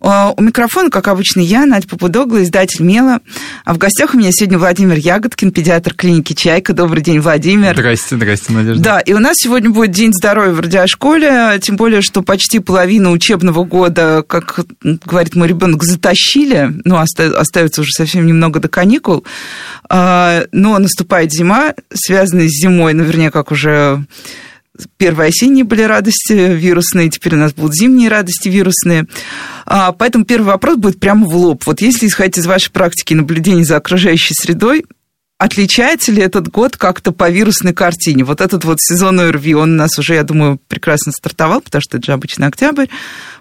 А, у микрофона, как обычно, я, Надя Попудогла, издатель «Мела». А в гостях у меня сегодня Владимир Ягодкин, педиатр клиники «Чайка». Добрый день, Владимир. Здрасте, здрасте, Надежда. Да, и у нас сегодня будет День здоровья в радиошколе, тем более, что почти половину учебного года, как говорит мой ребенок, затащили, ну, остается уже совсем немного до каникул, а, но наступает зима, связанная с зимой, наверняка, как уже первые осенние были радости вирусные, теперь у нас будут зимние радости вирусные. А, поэтому первый вопрос будет прямо в лоб. Вот если исходить из вашей практики наблюдения за окружающей средой, отличается ли этот год как-то по вирусной картине? Вот этот вот сезон ОРВИ, он у нас уже, я думаю, прекрасно стартовал, потому что это же обычный октябрь.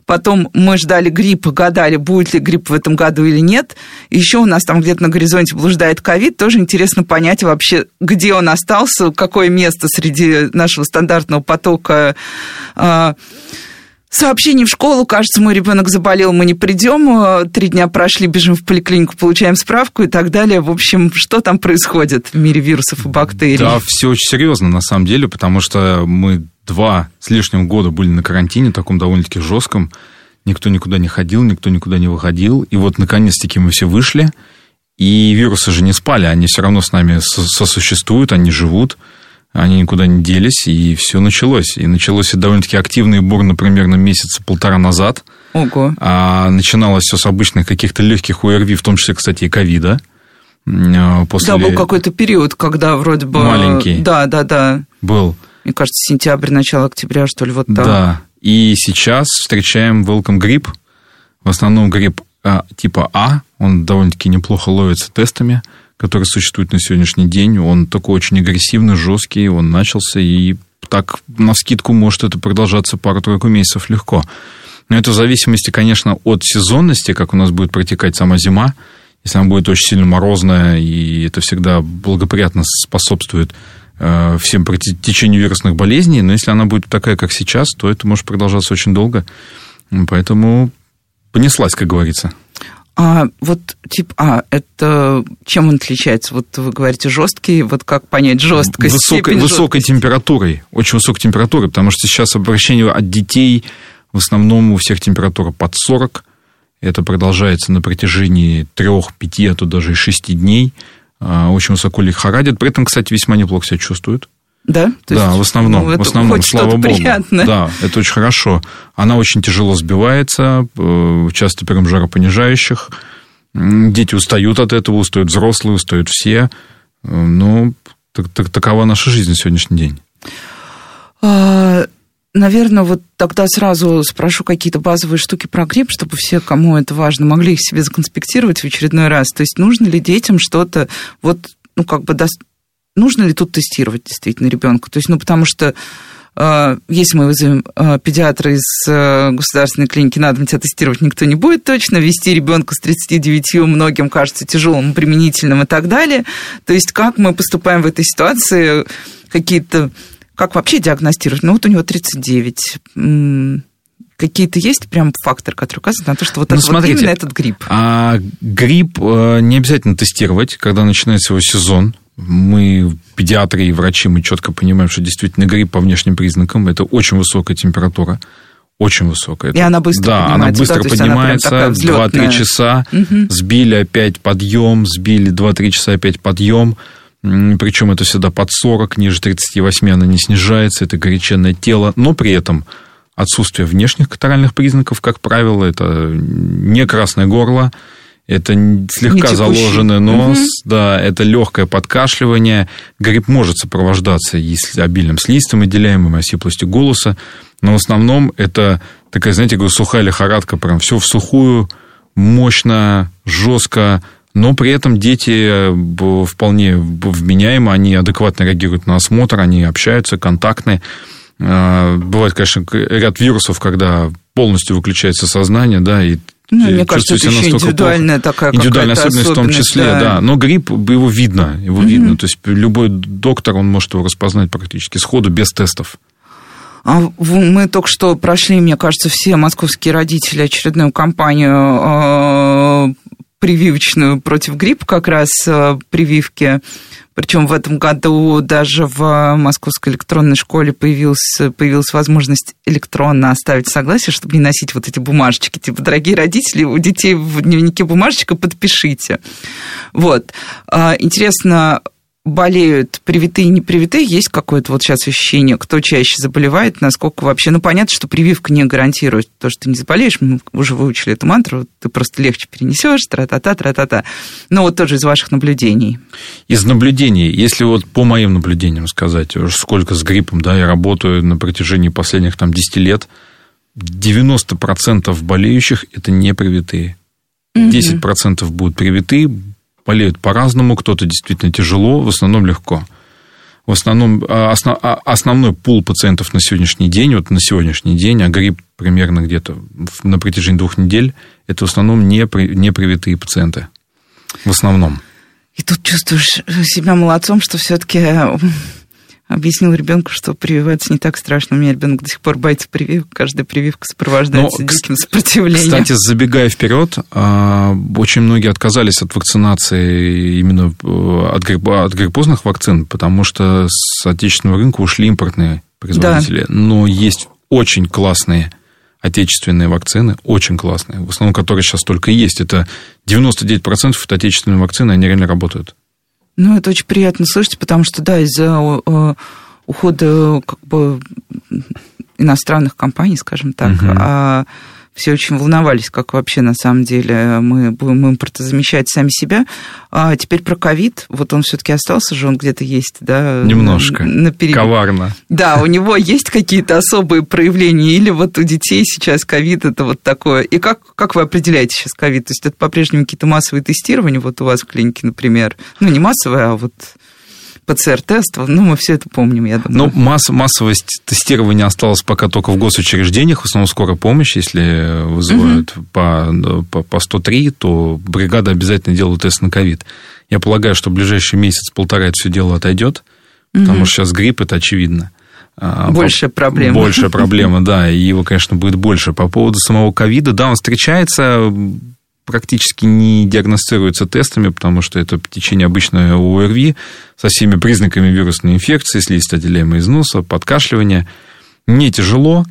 Потом мы ждали гриппа, гадали, будет ли грипп в этом году или нет. Еще у нас там где-то на горизонте блуждает ковид. Тоже интересно понять вообще, где он остался, какое место среди нашего стандартного потока а, Сообщение в школу, кажется, мой ребенок заболел, мы не придем, три дня прошли, бежим в поликлинику, получаем справку и так далее. В общем, что там происходит в мире вирусов и бактерий? Да, все очень серьезно на самом деле, потому что мы два с лишним года были на карантине, таком довольно-таки жестком. Никто никуда не ходил, никто никуда не выходил. И вот, наконец-таки, мы все вышли. И вирусы же не спали, они все равно с нами сосуществуют, они живут, они никуда не делись, и все началось. И началось это довольно-таки активный бурно примерно месяца полтора назад. Ого. А начиналось все с обычных каких-то легких ОРВИ, в том числе, кстати, и ковида. А, после... Да, был какой-то период, когда вроде бы... Маленький. Да, да, да. Был. Мне кажется, сентябрь, начало октября, что ли, вот так. Да, и сейчас встречаем welcome грипп. В основном грипп а, типа А, он довольно-таки неплохо ловится тестами, которые существуют на сегодняшний день. Он такой очень агрессивный, жесткий, он начался, и так на скидку может это продолжаться пару-тройку месяцев легко. Но это в зависимости, конечно, от сезонности, как у нас будет протекать сама зима. Если она будет очень сильно морозная, и это всегда благоприятно способствует Э, всем течению вирусных болезней, но если она будет такая, как сейчас, то это может продолжаться очень долго. Поэтому понеслась, как говорится. А вот тип А, это чем он отличается? Вот вы говорите жесткий, вот как понять жесткость? Высокой, высокой температурой, очень высокой температурой, потому что сейчас обращение от детей в основном у всех температура под 40. Это продолжается на протяжении 3-5, а то даже и 6 дней. А, очень высоко лихорадит. При этом, кстати, весьма неплохо себя чувствует. Да? То да, есть, в основном, ну, в основном, слава богу. Приятное. Да, это очень хорошо. Она очень тяжело сбивается, э, часто прям жаропонижающих. Дети устают от этого, устают взрослые, устают все. Э, ну, так, так, такова наша жизнь на сегодняшний день. А, Наверное, вот тогда сразу спрошу какие-то базовые штуки про грипп, чтобы все, кому это важно, могли их себе законспектировать в очередной раз. То есть нужно ли детям что-то, вот, ну, как бы. Нужно ли тут тестировать действительно ребенка? То есть, ну, потому что э, если мы вызовем э, педиатра из э, государственной клиники, надо тебя тестировать никто не будет точно, вести ребенка с 39 многим кажется тяжелым, применительным и так далее. То есть как мы поступаем в этой ситуации, какие-то как вообще диагностировать? Ну, вот у него 39. Какие-то есть прям факторы, которые указывают на то, что вот, ну, это, смотрите, вот именно этот грипп? А, грипп не обязательно тестировать, когда начинается его сезон. Мы, педиатры и врачи, мы четко понимаем, что действительно грипп по внешним признакам – это очень высокая температура. Очень высокая. И она быстро да, поднимается. она быстро да, поднимается, 2-3 часа, угу. сбили опять подъем, сбили 2-3 часа опять подъем, причем это всегда под 40, ниже 38 она не снижается, это горяченное тело, но при этом отсутствие внешних катаральных признаков, как правило, это не красное горло, это слегка заложенный нос, угу. да, это легкое подкашливание. Грипп может сопровождаться если обильным слизистым выделяемым, осиплостью голоса, но в основном это такая, знаете, говорю, сухая лихорадка, прям все в сухую, мощно, жестко, но при этом дети э, вполне вменяемы, они адекватно реагируют на осмотр, они общаются, контактны. Э, бывает, конечно, ряд вирусов, когда полностью выключается сознание, да, и ну, мне кажется, это еще индивидуальная плохо. такая Индивидуальная особенность, особенность в том числе, да. да. Но грипп, его видно, его mm-hmm. видно. То есть любой доктор, он может его распознать практически сходу, без тестов. А мы только что прошли, мне кажется, все московские родители очередную кампанию э, прививочную против гриппа, как раз э, прививки причем в этом году даже в Московской электронной школе появилась, появилась возможность электронно оставить согласие, чтобы не носить вот эти бумажечки. Типа, дорогие родители, у детей в дневнике бумажечка подпишите. Вот. А, интересно, болеют привитые и непривитые, есть какое-то вот сейчас ощущение, кто чаще заболевает, насколько вообще... Ну, понятно, что прививка не гарантирует то, что ты не заболеешь, мы уже выучили эту мантру, ты просто легче перенесешь, тра-та-та, тра-та-та. Но вот тоже из ваших наблюдений. Из наблюдений, если вот по моим наблюдениям сказать, сколько с гриппом, да, я работаю на протяжении последних там 10 лет, 90% болеющих это не привитые. 10% будут привитые, болеют по-разному, кто-то действительно тяжело, в основном легко. В основном а, основ, а, основной пул пациентов на сегодняшний день, вот на сегодняшний день, а грипп примерно где-то на протяжении двух недель, это в основном не, не привитые пациенты. В основном. И тут чувствуешь себя молодцом, что все-таки объяснил ребенку, что прививаться не так страшно. У меня ребенок до сих пор боится прививок. Каждая прививка сопровождается Но, диким сопротивлением. Кстати, забегая вперед, а, очень многие отказались от вакцинации именно э, от, грипп, от гриппозных вакцин, потому что с отечественного рынка ушли импортные производители. Да. Но есть очень классные отечественные вакцины, очень классные, в основном которые сейчас только и есть. Это 99% это отечественные вакцины, они реально работают. Ну, это очень приятно слышать, потому что, да, из-за ухода как бы иностранных компаний, скажем так, угу. Все очень волновались, как вообще на самом деле мы будем импортозамещать сами себя. А теперь про ковид, вот он все-таки остался же, он где-то есть, да? Немножко. На, перед... Коварно. Да, у него есть какие-то особые проявления, или вот у детей сейчас ковид это вот такое. И как, как вы определяете сейчас ковид? То есть это по-прежнему какие-то массовые тестирования, вот у вас в клинике, например? Ну, не массовые, а вот ПЦР-тест, ну, мы все это помним, я думаю. Ну, масс, массовость тестирования осталась пока только в госучреждениях, в основном скорая помощь, если вызывают угу. по, по, по 103, то бригада обязательно делает тест на ковид. Я полагаю, что в ближайший месяц-полтора это все дело отойдет, угу. потому что сейчас грипп, это очевидно. А, большая проблема. Большая проблема, да, и его, конечно, будет больше. По поводу самого ковида, да, он встречается практически не диагностируется тестами, потому что это течение обычной ОРВИ со всеми признаками вирусной инфекции, слизь, отделяемая из носа, подкашливание. Не тяжело,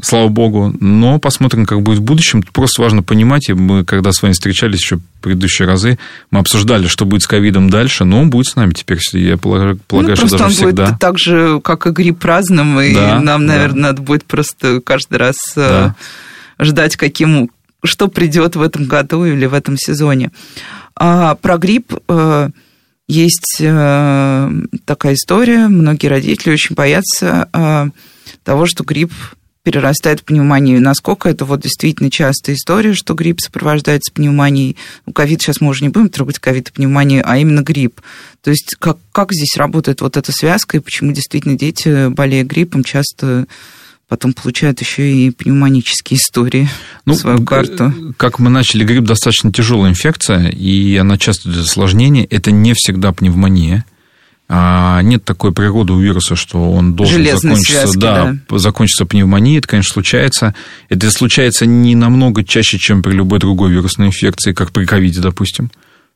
слава богу, но посмотрим, как будет в будущем. Просто важно понимать, и мы, когда с вами встречались еще в предыдущие разы, мы обсуждали, что будет с ковидом дальше, но он будет с нами теперь, я полагаю, ну, что даже он всегда. будет так же, как и грипп разным, и да, нам, наверное, да. надо будет просто каждый раз э, да. ждать, каким что придет в этом году или в этом сезоне. А про грипп э, есть э, такая история. Многие родители очень боятся э, того, что грипп перерастает в пневмонию. Насколько это вот действительно частая история, что грипп сопровождается пневмонией. У ковид сейчас мы уже не будем трогать ковид и пневмонию, а именно грипп. То есть как, как здесь работает вот эта связка, и почему действительно дети, болея гриппом, часто потом получают еще и пневмонические истории ну, свою карту. Как мы начали, грипп достаточно тяжелая инфекция, и она часто для осложнений. Это не всегда пневмония. А нет такой природы у вируса, что он должен Железной закончиться, связки, да, да. закончиться пневмонией. Это, конечно, случается. Это случается не намного чаще, чем при любой другой вирусной инфекции, как при ковиде, допустим.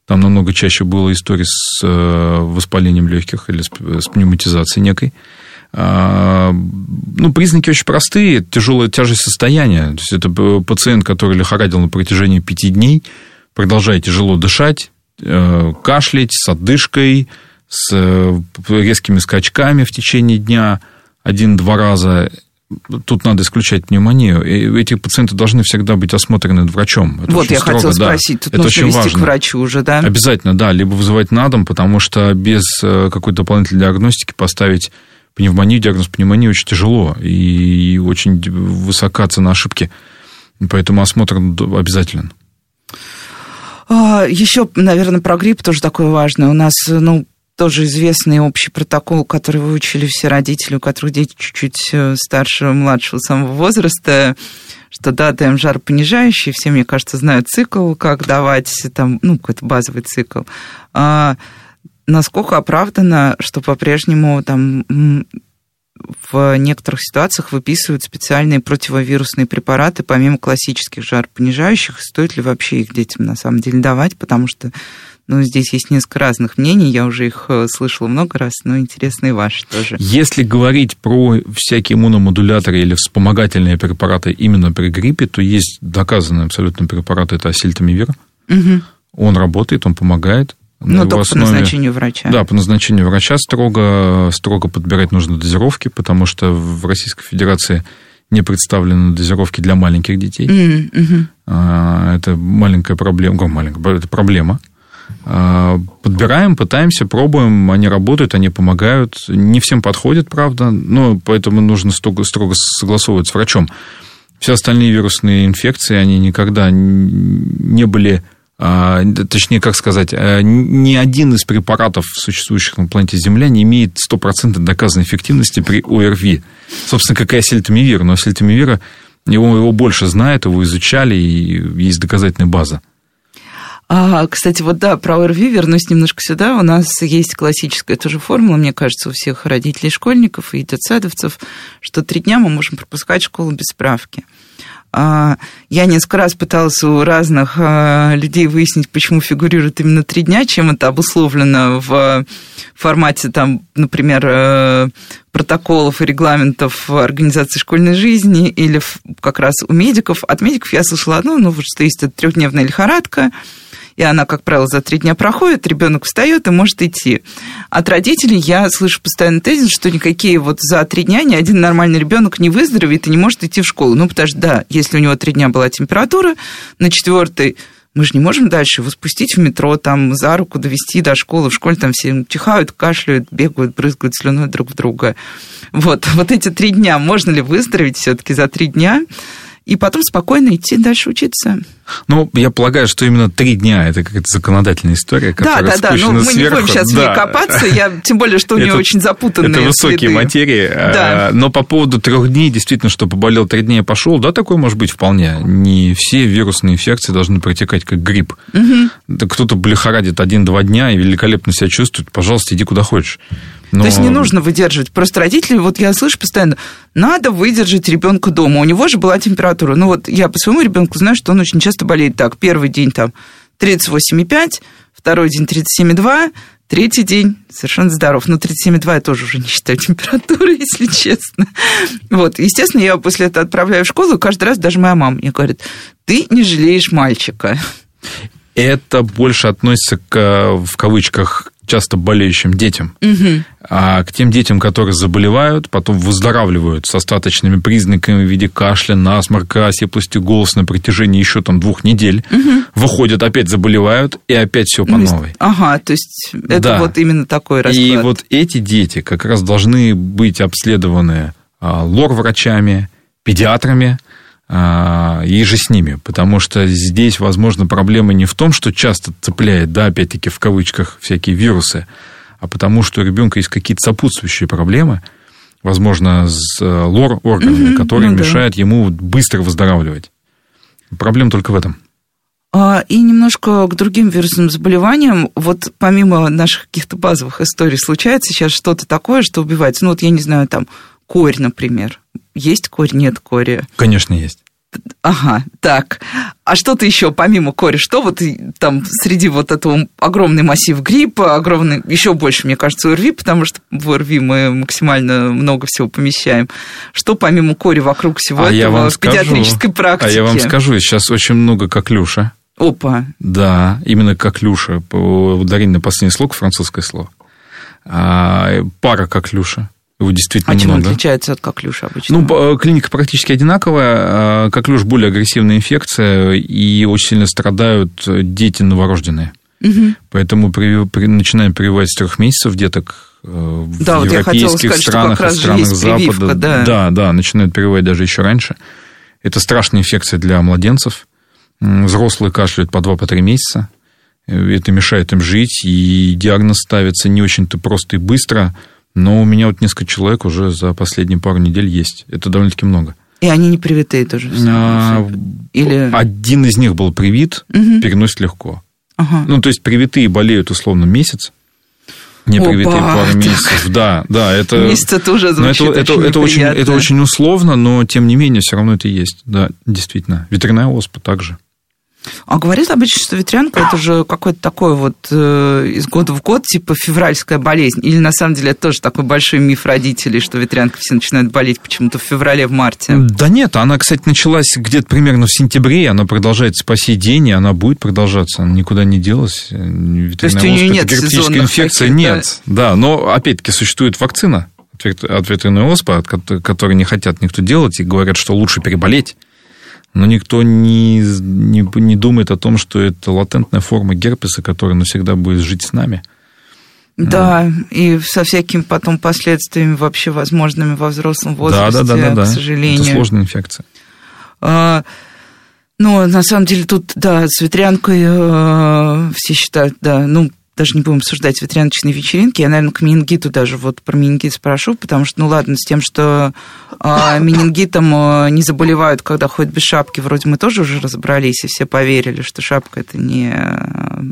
Там намного чаще было историй с э, воспалением легких или с пневматизацией некой. А, ну, признаки очень простые. Тяжелая тяжесть состояния. То есть, это пациент, который лихорадил на протяжении пяти дней, продолжает тяжело дышать, э, кашлять с отдышкой, с э, резкими скачками в течение дня один-два раза. Тут надо исключать пневмонию. И эти пациенты должны всегда быть осмотрены врачом. Это вот, я строго, хотела да. спросить, тут это нужно очень вести важно. к врачу уже, да? Обязательно, да, либо вызывать на дом, потому что без э, какой-то дополнительной диагностики поставить пневмонию, диагноз пневмонии очень тяжело и очень высока цена ошибки. Поэтому осмотр обязателен. А, Еще, наверное, про грипп тоже такое важное. У нас, ну, тоже известный общий протокол, который выучили все родители, у которых дети чуть-чуть э, старше, младшего самого возраста, что да, даем жаропонижающий, все, мне кажется, знают цикл, как давать, там, ну, какой-то базовый цикл. Насколько оправдано, что по-прежнему там в некоторых ситуациях выписывают специальные противовирусные препараты, помимо классических жаропонижающих, стоит ли вообще их детям на самом деле давать, потому что ну, здесь есть несколько разных мнений, я уже их э, слышала много раз, но интересны и ваши тоже. Если говорить про всякие иммуномодуляторы или вспомогательные препараты именно при гриппе, то есть доказанные абсолютно препараты, это асильтамивир. Угу. Он работает, он помогает. Ну, только основе... по назначению врача. Да, по назначению врача строго, строго подбирать нужно дозировки, потому что в Российской Федерации не представлены дозировки для маленьких детей. Mm-hmm. Это маленькая проблема, маленькая, это проблема. А, подбираем, пытаемся, пробуем, они работают, они помогают. Не всем подходит, правда, но поэтому нужно строго, строго согласовывать с врачом. Все остальные вирусные инфекции, они никогда не были точнее, как сказать, э, ни один из препаратов, существующих на планете Земля, не имеет стопроцентной доказанной эффективности при ОРВИ. Собственно, какая сельтамивир, но сельтамивира его, его больше знают, его изучали, и есть доказательная база. А, кстати, вот да, про ОРВИ вернусь немножко сюда. У нас есть классическая тоже формула, мне кажется, у всех родителей школьников и детсадовцев, что три дня мы можем пропускать школу без справки. А, я несколько раз пыталась у разных а, людей выяснить, почему фигурирует именно три дня, чем это обусловлено в формате, там, например, э, протоколов и регламентов организации школьной жизни или как раз у медиков. От медиков я слышала одно, ну, что есть трехдневная лихорадка, и она, как правило, за три дня проходит, ребенок встает и может идти. От родителей я слышу постоянно тезис, что никакие вот за три дня ни один нормальный ребенок не выздоровеет и не может идти в школу. Ну, потому что, да, если у него три дня была температура, на четвертый мы же не можем дальше его спустить в метро, там, за руку довести до школы. В школе там все чихают, кашляют, бегают, брызгают слюной друг в друга. Вот, вот эти три дня, можно ли выздороветь все-таки за три дня? И потом спокойно идти дальше учиться. Ну, я полагаю, что именно три дня это какая-то законодательная история, которая Да, да, да, ну мы сверху. не будем сейчас да. в ней копаться, я, тем более, что у нее очень запутанные Это высокие следы. материи, да. но по поводу трех дней, действительно, что поболел три дня и пошел, да, такое может быть вполне. Не все вирусные инфекции должны протекать как грипп. Угу. Кто-то лихорадит один-два дня и великолепно себя чувствует, пожалуйста, иди куда хочешь. Но... То есть не нужно выдерживать. Просто родители, вот я слышу постоянно, надо выдержать ребенка дома. У него же была температура. Ну вот я по своему ребенку знаю, что он очень часто болеет так. Первый день там 38,5, второй день 37,2, третий день совершенно здоров. Но 37,2 я тоже уже не считаю температурой, если честно. Вот, естественно, я после этого отправляю в школу, и каждый раз даже моя мама мне говорит, ты не жалеешь мальчика. Это больше относится к, в кавычках, часто болеющим детям, угу. а к тем детям, которые заболевают, потом выздоравливают с остаточными признаками в виде кашля, насморка, оседлости голоса на протяжении еще там двух недель, угу. выходят, опять заболевают, и опять все по новой. Ага, то есть это да. вот именно такой расклад. И вот эти дети как раз должны быть обследованы а, лор-врачами, педиатрами, и же с ними, потому что здесь, возможно, проблема не в том, что часто цепляет, да, опять-таки в кавычках, всякие вирусы, а потому что у ребенка есть какие-то сопутствующие проблемы, возможно, с э, лор-органами, угу, которые ну, мешают да. ему быстро выздоравливать. Проблема только в этом. А, и немножко к другим вирусным заболеваниям. Вот помимо наших каких-то базовых историй случается сейчас что-то такое, что убивается. Ну вот я не знаю, там корь, например. Есть корь, нет кори? Конечно, есть. Ага, так. А что-то еще помимо кори? Что вот там среди вот этого огромный массив гриппа, огромный, еще больше, мне кажется, ОРВИ, потому что в ОРВИ мы максимально много всего помещаем. Что помимо кори вокруг всего а этого в скажу, педиатрической практике? А я вам скажу, сейчас очень много коклюша. Опа. Да, именно коклюша. Ударение на последний слог, французское слово. А, пара коклюша. Его действительно а много. чем отличается от коклюша обычно? Ну, клиника практически одинаковая. А, коклюш более агрессивная инфекция, и очень сильно страдают дети новорожденные. Угу. Поэтому при, при, начинаем прививать с трех месяцев деток э, в да, европейских вот странах и странах Запада. Прививка, да. да, да, начинают прививать даже еще раньше. Это страшная инфекция для младенцев. Взрослые кашляют по 2-3 месяца. Это мешает им жить, и диагноз ставится не очень-то просто и быстро. Но у меня вот несколько человек уже за последние пару недель есть. Это довольно-таки много. И они не привитые тоже? А, Или... Один из них был привит, угу. переносит легко. Ага. Ну, то есть привитые болеют условно месяц, не привитые пару месяцев. Да, да, это... Месяц это уже звучит это, очень это, это, очень, это очень условно, но тем не менее все равно это есть. Да, действительно. Ветряная оспа также. А говорят обычно, что ветрянка это же какой-то такой вот э, из года в год, типа февральская болезнь. Или на самом деле это тоже такой большой миф родителей, что ветрянка все начинают болеть почему-то в феврале, в марте. Да нет, она, кстати, началась где-то примерно в сентябре, она продолжается по сей день, и она будет продолжаться, она никуда не делась. Ветряная То есть у нее нет герпетическая инфекция нет. Да? да, но опять-таки существует вакцина от ветряной оспы, от которой не хотят никто делать, и говорят, что лучше переболеть но никто не, не, не думает о том, что это латентная форма герпеса, которая навсегда будет жить с нами. Да, и со всякими потом последствиями вообще возможными во взрослом возрасте, да, да, да, да, к сожалению. Это сложная инфекция. А, ну, на самом деле тут, да, с ветрянкой э, все считают, да, ну, даже не будем обсуждать ветряночные вечеринки, я, наверное, к менингиту даже вот про менингит спрошу, потому что, ну ладно, с тем, что э, менингитом э, не заболевают, когда ходят без шапки, вроде мы тоже уже разобрались, и все поверили, что шапка это не э,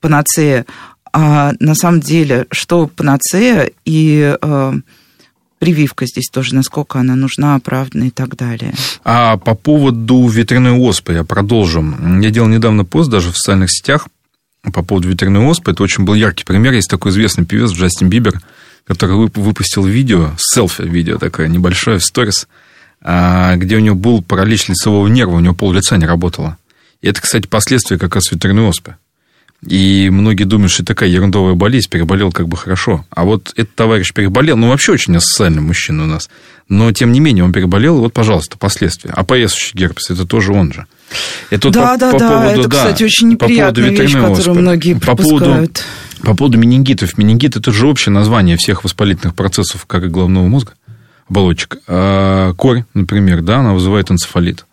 панацея. А на самом деле, что панацея и э, прививка здесь тоже, насколько она нужна, оправдана и так далее. А по поводу ветряной оспы я продолжу. Я делал недавно пост даже в социальных сетях по поводу ветряной оспы. Это очень был яркий пример. Есть такой известный певец Джастин Бибер, который выпустил видео, селфи-видео такое небольшое в сторис, а, где у него был паралич лицевого нерва, у него пол лица не работало. И это, кстати, последствия как раз ветряной оспы. И многие думают, что это такая ерундовая болезнь, переболел как бы хорошо. А вот этот товарищ переболел, ну, вообще очень асоциальный мужчина у нас. Но, тем не менее, он переболел, и вот, пожалуйста, последствия. А поясущий герпес, это тоже он же. Это да, по, да, по да, поводу, это, да, кстати, очень неприятная по вещь, которую многие по поводу, по поводу менингитов. Менингит – это же общее название всех воспалительных процессов коры головного мозга, оболочек. А корь, например, да, она вызывает энцефалит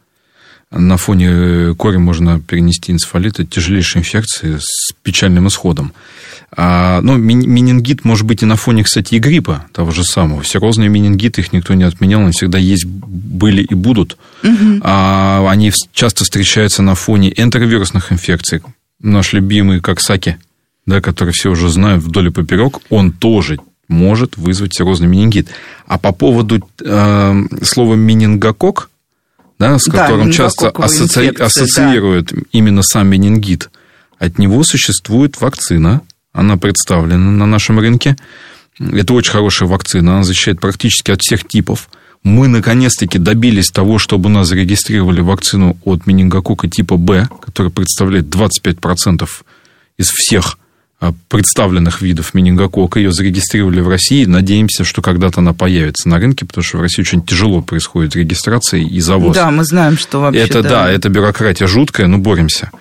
на фоне кори можно перенести энцефалит. Это тяжелейшая инфекция с печальным исходом. А, ну, менингит может быть и на фоне, кстати, и гриппа того же самого. Серозные менингиты, их никто не отменял, они всегда есть, были и будут. Угу. А, они часто встречаются на фоне энтеровирусных инфекций. Наш любимый Коксаки, да, который все уже знают вдоль и поперек, он тоже может вызвать серозный менингит. А по поводу э, слова менингокок, да, с которым да, часто асоци... ассоциируют да. именно сам менингит. От него существует вакцина, она представлена на нашем рынке. Это очень хорошая вакцина, она защищает практически от всех типов. Мы наконец-таки добились того, чтобы у нас зарегистрировали вакцину от менингокока типа Б, которая представляет 25% из всех представленных видов менингокока. Ее зарегистрировали в России. Надеемся, что когда-то она появится на рынке, потому что в России очень тяжело происходит регистрация и завоз. Да, мы знаем, что вообще... Это, да, да это бюрократия жуткая, но боремся.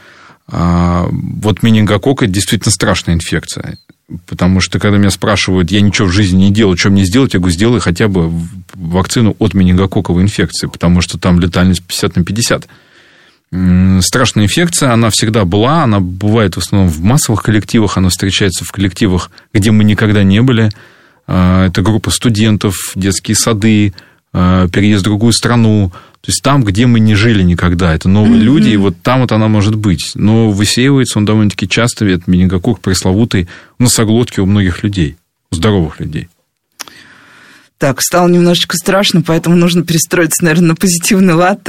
А, вот менингокок – это действительно страшная инфекция. Потому что, когда меня спрашивают, я ничего в жизни не делаю, что мне сделать, я говорю, сделай хотя бы вакцину от менингококковой инфекции, потому что там летальность 50 на 50 страшная инфекция, она всегда была, она бывает в основном в массовых коллективах, она встречается в коллективах, где мы никогда не были. А, это группа студентов, детские сады, а, переезд в другую страну. То есть там, где мы не жили никогда, это новые mm-hmm. люди, и вот там вот она может быть. Но высеивается он довольно-таки часто, ведь менингокок пресловутый в носоглотке у многих людей, у здоровых людей. Так, стало немножечко страшно, поэтому нужно перестроиться, наверное, на позитивный лад.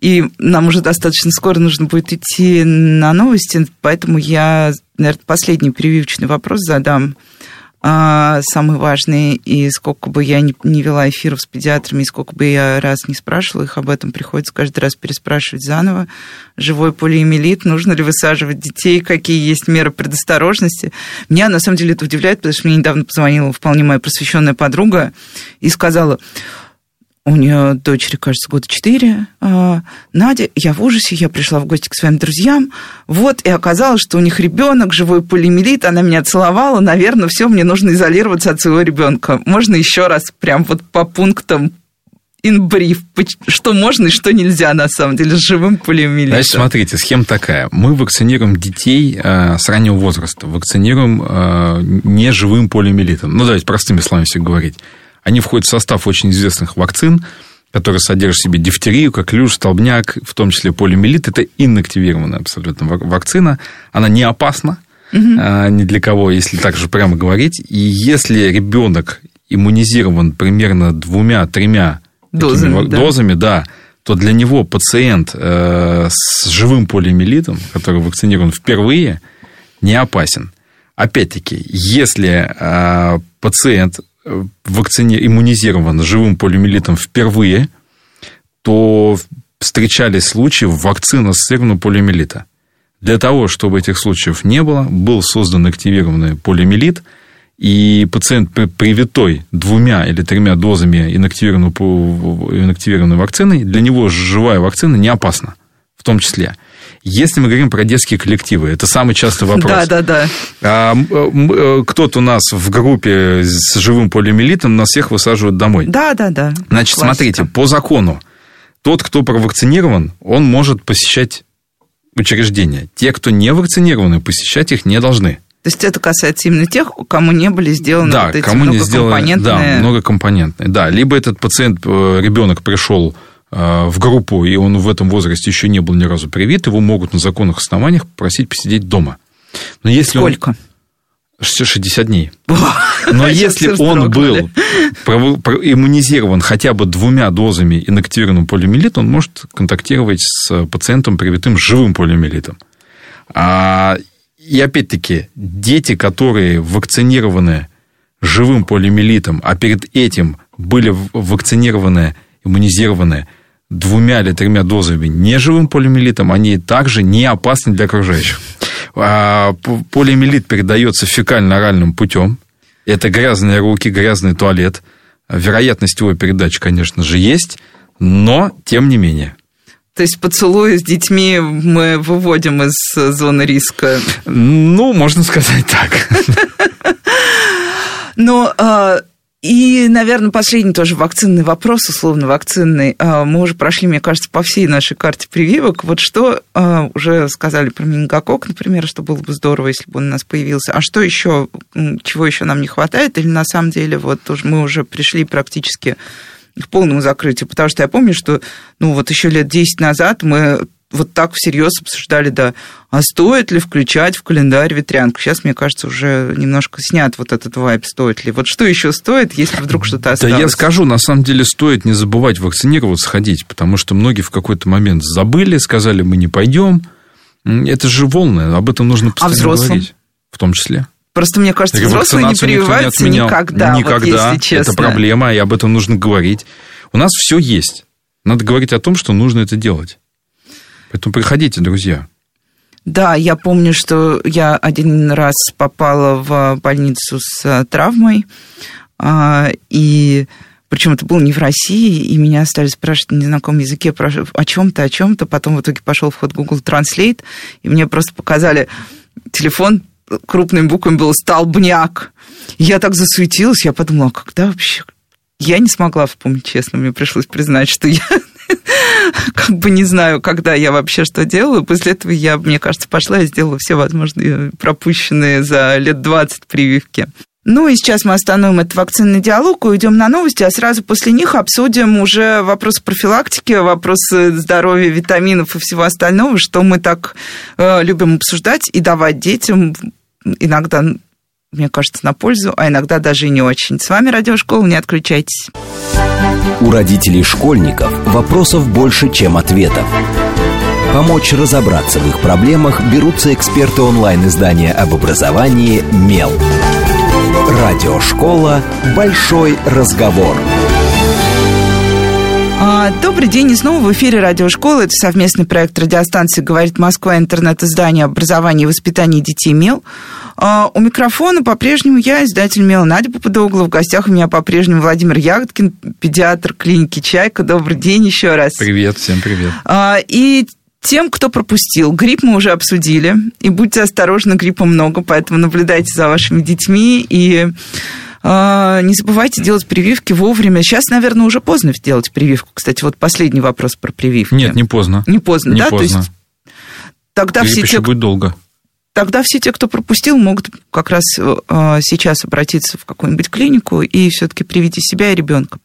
И нам уже достаточно скоро нужно будет идти на новости, поэтому я, наверное, последний прививочный вопрос задам а, самый важный, и сколько бы я не, вела эфиров с педиатрами, и сколько бы я раз не спрашивала их об этом, приходится каждый раз переспрашивать заново. Живой полиэмилит, нужно ли высаживать детей, какие есть меры предосторожности. Меня, на самом деле, это удивляет, потому что мне недавно позвонила вполне моя просвещенная подруга и сказала, у нее дочери, кажется, года четыре. А, Надя, я в ужасе, я пришла в гости к своим друзьям. Вот, и оказалось, что у них ребенок, живой полимелит, она меня целовала. Наверное, все, мне нужно изолироваться от своего ребенка. Можно еще раз прям вот по пунктам инбриф, что можно и что нельзя на самом деле с живым полиомиелитом. Значит, смотрите, схема такая. Мы вакцинируем детей э, с раннего возраста, вакцинируем э, неживым полиомиелитом. Ну, давайте простыми словами все говорить. Они входят в состав очень известных вакцин, которые содержат в себе дифтерию, коклюш, столбняк, в том числе полиомиелит. Это инактивированная абсолютно вакцина. Она не опасна, угу. ни для кого, если так же прямо говорить. И если ребенок иммунизирован примерно двумя-тремя дозами, да. дозами, да, то для него пациент э, с живым полиомиелитом, который вакцинирован впервые, не опасен. Опять-таки, если э, пациент вакцини... иммунизирован живым полиомиелитом впервые, то встречались случаи вакцины с полиомиелита. Для того, чтобы этих случаев не было, был создан активированный полиомиелит – и пациент привитой двумя или тремя дозами инактивированной, инактивированной вакцины, для него живая вакцина не опасна, в том числе. Если мы говорим про детские коллективы, это самый частый вопрос. Да, да, да. А, э, кто-то у нас в группе с живым полиомиелитом нас всех высаживают домой. Да, да, да. Значит, Классика. смотрите, по закону, тот, кто провакцинирован, он может посещать учреждения. Те, кто не вакцинированы, посещать их не должны. То есть это касается именно тех, кому не были сделаны да, вот эти кому не сделаны, да, многокомпонентные. Да, либо этот пациент, э, ребенок пришел э, в группу, и он в этом возрасте еще не был ни разу привит, его могут на законных основаниях просить посидеть дома. Но если Сколько? Он... 60 дней. Но если он был иммунизирован хотя бы двумя дозами инактивированного полиомиелита, он может контактировать с пациентом, привитым живым полиомиелитом. А и опять-таки, дети, которые вакцинированы живым полиомиелитом, а перед этим были вакцинированы, иммунизированы двумя или тремя дозами неживым полиомиелитом, они также не опасны для окружающих. А полиомиелит передается фекально-оральным путем. Это грязные руки, грязный туалет. Вероятность его передачи, конечно же, есть, но тем не менее. То есть поцелуи с детьми мы выводим из зоны риска. Ну, можно сказать так. Но а, и, наверное, последний тоже вакцинный вопрос, условно вакцинный. А, мы уже прошли, мне кажется, по всей нашей карте прививок. Вот что а, уже сказали про менингокок, например, что было бы здорово, если бы он у нас появился. А что еще, чего еще нам не хватает? Или на самом деле вот мы уже пришли практически к полному закрытию, потому что я помню, что, ну, вот еще лет 10 назад мы вот так всерьез обсуждали, да, а стоит ли включать в календарь ветрянку? Сейчас, мне кажется, уже немножко снят вот этот вайп, стоит ли. Вот что еще стоит, если вдруг что-то осталось? Да я скажу, на самом деле стоит не забывать вакцинироваться, ходить, потому что многие в какой-то момент забыли, сказали, мы не пойдем. Это же волны, об этом нужно а постоянно а говорить. В том числе. Просто мне кажется, взрослые не прививаются не никогда, никогда. Вот, если честно. Это проблема, и об этом нужно говорить. У нас все есть. Надо говорить о том, что нужно это делать. Поэтому приходите, друзья. Да, я помню, что я один раз попала в больницу с э, травмой, а, и причем это было не в России, и меня стали спрашивать на незнакомом языке о чем-то, о чем-то. Потом в итоге пошел в ход Google Translate, и мне просто показали телефон крупными буквами было «столбняк». Я так засуетилась, я подумала, а когда вообще... Я не смогла вспомнить, честно, мне пришлось признать, что я как бы не знаю, когда я вообще что делаю. После этого я, мне кажется, пошла и сделала все возможные пропущенные за лет 20 прививки. Ну и сейчас мы остановим этот вакцинный диалог, уйдем на новости, а сразу после них обсудим уже вопросы профилактики, вопросы здоровья, витаминов и всего остального, что мы так э, любим обсуждать и давать детям иногда, мне кажется, на пользу, а иногда даже и не очень. С вами Радиошкола, не отключайтесь. У родителей школьников вопросов больше, чем ответов. Помочь разобраться в их проблемах берутся эксперты онлайн-издания об образовании «Мел». Радиошкола «Большой разговор». А, добрый день, и снова в эфире радиошколы. Это совместный проект радиостанции «Говорит Москва», интернет-издание образования и воспитания детей МЕЛ. А, у микрофона по-прежнему я, издатель МЕЛ Надя Попадогла. В гостях у меня по-прежнему Владимир Ягодкин, педиатр клиники «Чайка». Добрый день еще раз. Привет, всем привет. А, и тем, кто пропустил. Грипп мы уже обсудили. И будьте осторожны, гриппа много, поэтому наблюдайте за вашими детьми и не забывайте делать прививки вовремя. Сейчас, наверное, уже поздно сделать прививку. Кстати, вот последний вопрос про прививки. Нет, не поздно. Не поздно, не да? Поздно. То есть тогда Прививка все те... будет долго тогда все те, кто пропустил, могут как раз э, сейчас обратиться в какую-нибудь клинику и все-таки привести себя и ребенка.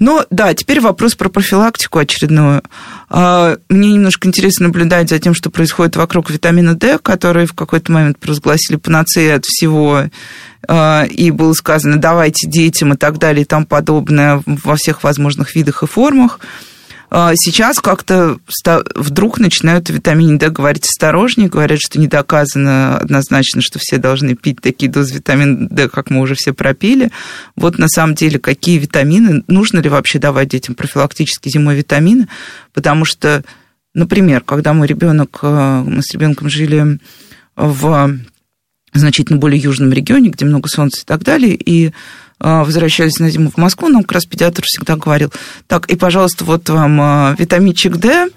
Но да, теперь вопрос про профилактику очередную. А, мне немножко интересно наблюдать за тем, что происходит вокруг витамина D, который в какой-то момент провозгласили панацеей от всего а, и было сказано, давайте детям и так далее и тому подобное во всех возможных видах и формах. А сейчас как-то вдруг начинают о витамине D говорить осторожнее, говорят, что не доказано однозначно, что все должны пить такие дозы витамина D, как мы уже все пропили. Вот на самом деле, какие витамины, нужно ли вообще давать детям профилактически зимой витамины, потому что, например, когда мой ребенок, э, мы с ребенком жили в значительно более южном регионе, где много солнца и так далее, и возвращались на зиму в Москву, нам как раз педиатр всегда говорил, так, и, пожалуйста, вот вам а, витаминчик D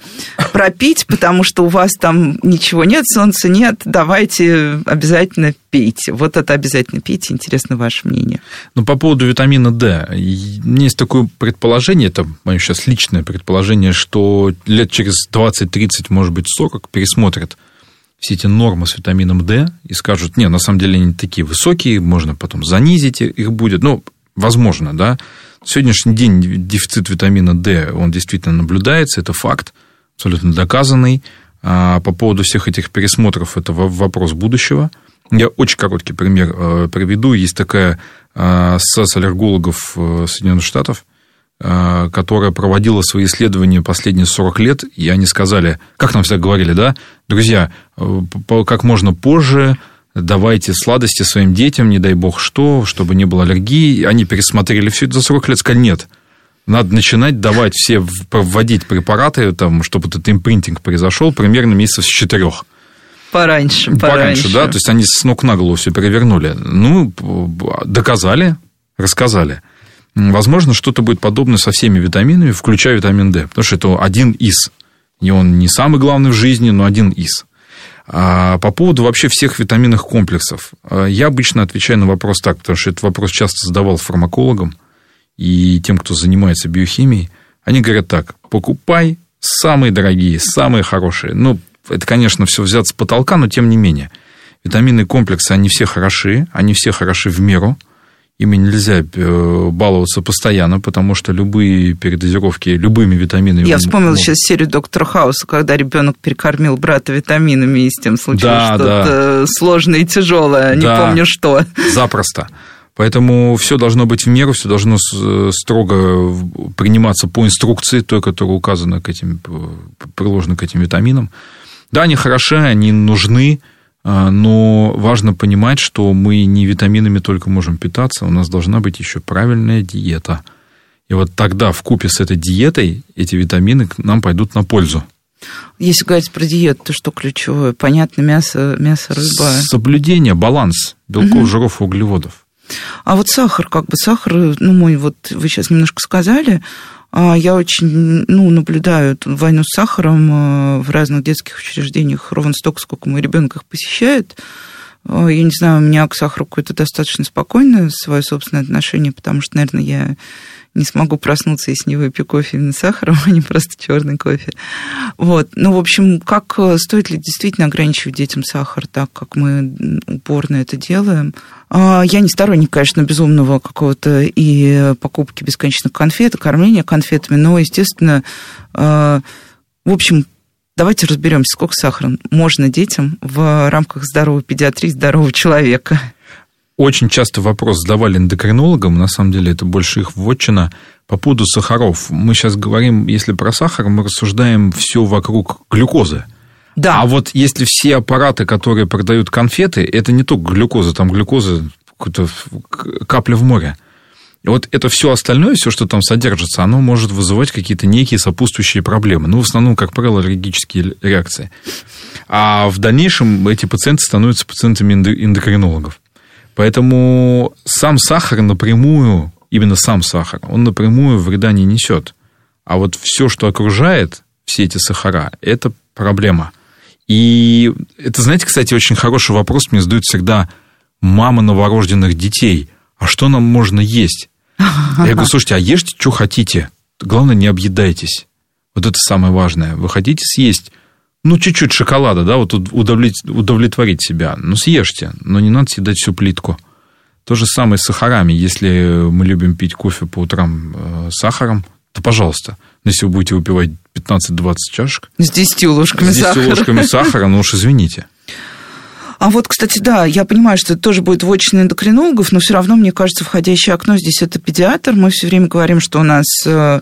пропить, потому что у вас там ничего нет, солнца нет, давайте обязательно пейте. Вот это обязательно пейте, интересно ваше мнение. Ну, по поводу витамина D, у меня есть такое предположение, это мое сейчас личное предположение, что лет через 20-30, может быть, 40 пересмотрят все эти нормы с витамином D и скажут, не, на самом деле они такие высокие, можно потом занизить их будет. Ну, возможно, да. В сегодняшний день дефицит витамина D, он действительно наблюдается, это факт, абсолютно доказанный. А по поводу всех этих пересмотров, это вопрос будущего. Я очень короткий пример э, приведу. Есть такая э, ассоциация аллергологов э, Соединенных Штатов, Э, которая проводила свои исследования последние 40 лет, и они сказали, как нам всегда говорили, да, друзья, э, как можно позже давайте сладости своим детям, не дай бог что, чтобы не было аллергии. Они пересмотрели все это за 40 лет, сказали, нет, надо начинать давать все, вводить препараты, там, чтобы этот импринтинг произошел примерно месяцев с четырех. Пораньше, пораньше. Пораньше, да, то есть они с ног на голову все перевернули. Ну, доказали, рассказали. Возможно, что-то будет подобное со всеми витаминами, включая витамин D, потому что это один из. И он не самый главный в жизни, но один из. А по поводу вообще всех витаминных комплексов. А, я обычно отвечаю на вопрос так, потому что этот вопрос часто задавал фармакологам и тем, кто занимается биохимией. Они говорят так, покупай самые дорогие, самые хорошие. Ну, это, конечно, все взято с потолка, но тем не менее. Витаминные комплексы, они все хороши, они все хороши в меру – ими нельзя э, баловаться постоянно, потому что любые передозировки любыми витаминами... Я вспомнил могут... сейчас серию доктора Хауса, когда ребенок перекормил брата витаминами, и с тем случилось да, что-то да. сложное и тяжелое, не да, помню что. Запросто. Поэтому все должно быть в меру, все должно строго приниматься по инструкции, той, которая указана к этим, приложена к этим витаминам. Да, они хороши, они нужны, но важно понимать, что мы не витаминами только можем питаться, у нас должна быть еще правильная диета. И вот тогда в купе с этой диетой эти витамины нам пойдут на пользу. Если говорить про диету, то что ключевое? Понятно, мясо, мясо рыба. Соблюдение, баланс белков, угу. жиров и углеводов. А вот сахар, как бы сахар, ну, мой, вот вы сейчас немножко сказали, а, я очень ну, наблюдаю войну с сахаром а, в разных детских учреждениях ровно столько, сколько мой ребенок их посещает. Я не знаю, у меня к сахару какое-то достаточно спокойное свое собственное отношение, потому что, наверное, я не смогу проснуться, если не выпью кофе именно с сахаром, а не просто черный кофе. Вот. Ну, в общем, как э, стоит ли действительно ограничивать детям сахар, так как мы упорно это делаем? А, я не сторонник, конечно, безумного какого-то и покупки бесконечных конфет, кормления конфетами, но, естественно, а, в общем, давайте разберемся, сколько сахара можно детям в рамках здоровой педиатрии здорового человека. Очень часто вопрос задавали эндокринологам, на самом деле это больше их вотчина, по поводу сахаров. Мы сейчас говорим, если про сахар, мы рассуждаем все вокруг глюкозы. Да. А вот если все аппараты, которые продают конфеты, это не только глюкоза, там глюкоза какая-то капля в море. Вот это все остальное, все, что там содержится, оно может вызывать какие-то некие сопутствующие проблемы. Ну, в основном, как правило, аллергические реакции. А в дальнейшем эти пациенты становятся пациентами эндокринологов. Поэтому сам сахар напрямую, именно сам сахар, он напрямую вреда не несет. А вот все, что окружает все эти сахара, это проблема. И это, знаете, кстати, очень хороший вопрос мне задают всегда мамы новорожденных детей. а что нам можно есть? Я говорю, слушайте, а ешьте, что хотите. Главное, не объедайтесь. Вот это самое важное. Вы хотите съесть, ну, чуть-чуть шоколада, да, вот удовлетворить, себя. Ну, съешьте, но не надо съедать всю плитку. То же самое с сахарами. Если мы любим пить кофе по утрам э, с сахаром, то пожалуйста. Но если вы будете выпивать 15-20 чашек... С 10 ложками сахара. С 10 ложками сахара, ну уж извините. А вот, кстати, да, я понимаю, что это тоже будет вотчина эндокринологов, но все равно, мне кажется, входящее окно здесь это педиатр. Мы все время говорим, что у нас э,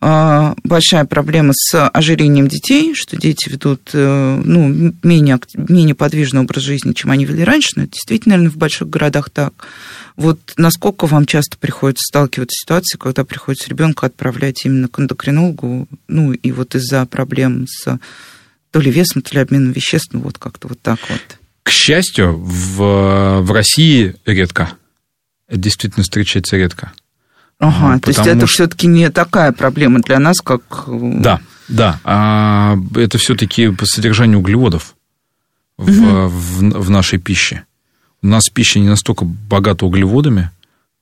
э, большая проблема с ожирением детей, что дети ведут э, ну, менее, менее подвижный образ жизни, чем они вели раньше, но это действительно, наверное, в больших городах так. Вот насколько вам часто приходится сталкиваться с ситуацией, когда приходится ребенка отправлять именно к эндокринологу, ну и вот из-за проблем с то ли весом, то ли обменом веществ, ну вот как-то вот так вот. К счастью, в, в России редко. Это действительно встречается редко. Ага, то есть это что... все-таки не такая проблема для нас, как... Э, да, да. А это все-таки по содержанию углеводов в, угу. в, в нашей пище. У нас пища не настолько богата углеводами,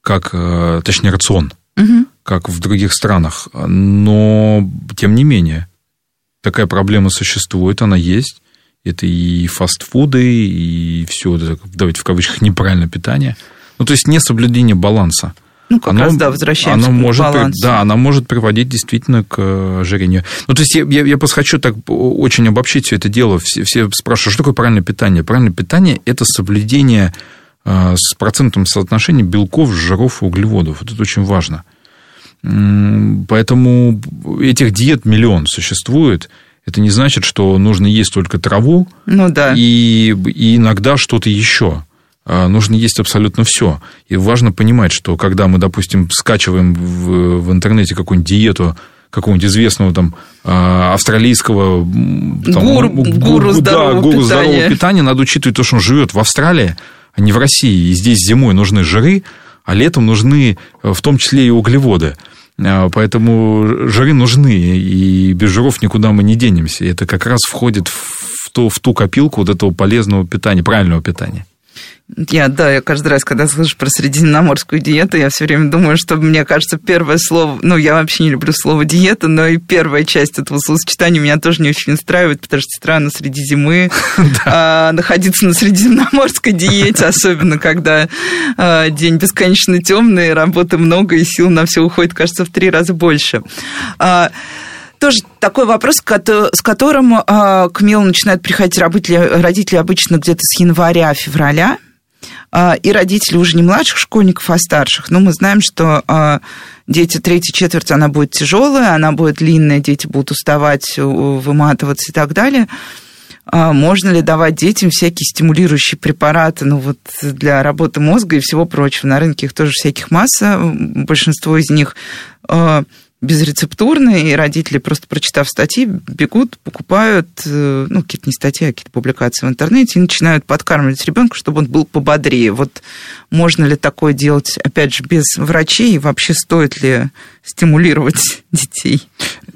как, э, точнее, рацион, угу. как в других странах. Но, тем не менее, такая проблема существует, она есть. Это и фастфуды, и все, давайте в кавычках, неправильное питание. Ну, то есть, несоблюдение баланса. Ну, как оно, раз, да, возвращаемся оно к может, балансу. Да, оно может приводить действительно к э, ожирению. Ну, то есть, я, я, я просто хочу так очень обобщить все это дело. Все, все спрашивают, что такое правильное питание? Правильное питание – это соблюдение э, с процентом соотношения белков, жиров и углеводов. Вот это очень важно. Поэтому этих диет миллион существует – это не значит, что нужно есть только траву ну, да. и, и иногда что-то еще. А, нужно есть абсолютно все. И важно понимать, что когда мы, допустим, скачиваем в, в интернете какую-нибудь диету какого-нибудь известного там а, австралийского там, гуру, гуру, здорового, да, гуру питания. здорового питания, надо учитывать то, что он живет в Австралии, а не в России. И здесь зимой нужны жиры, а летом нужны в том числе и углеводы. А, поэтому жиры нужны, и без жиров никуда мы не денемся. Это как раз входит в ту, в ту копилку вот этого полезного питания, правильного питания. Я, да, я каждый раз, когда слышу про средиземноморскую диету, я все время думаю, что мне кажется, первое слово, ну, я вообще не люблю слово диета, но и первая часть этого словосочетания меня тоже не очень устраивает, потому что странно среди зимы а, находиться на средиземноморской диете, особенно когда а, день бесконечно темный, работы много и сил на все уходит, кажется, в три раза больше. А, тоже такой вопрос, с которым к Милу начинают приходить родители обычно где-то с января-февраля. А, и родители уже не младших школьников, а старших. Но мы знаем, что а, дети третьей четверти, она будет тяжелая, она будет длинная, дети будут уставать, выматываться и так далее. А, можно ли давать детям всякие стимулирующие препараты ну, вот, для работы мозга и всего прочего? На рынке их тоже всяких масса. Большинство из них безрецептурные, и родители, просто прочитав статьи, бегут, покупают, э, ну, какие-то не статьи, а какие-то публикации в интернете, и начинают подкармливать ребенка, чтобы он был пободрее. Вот можно ли такое делать, опять же, без врачей, и вообще стоит ли стимулировать детей?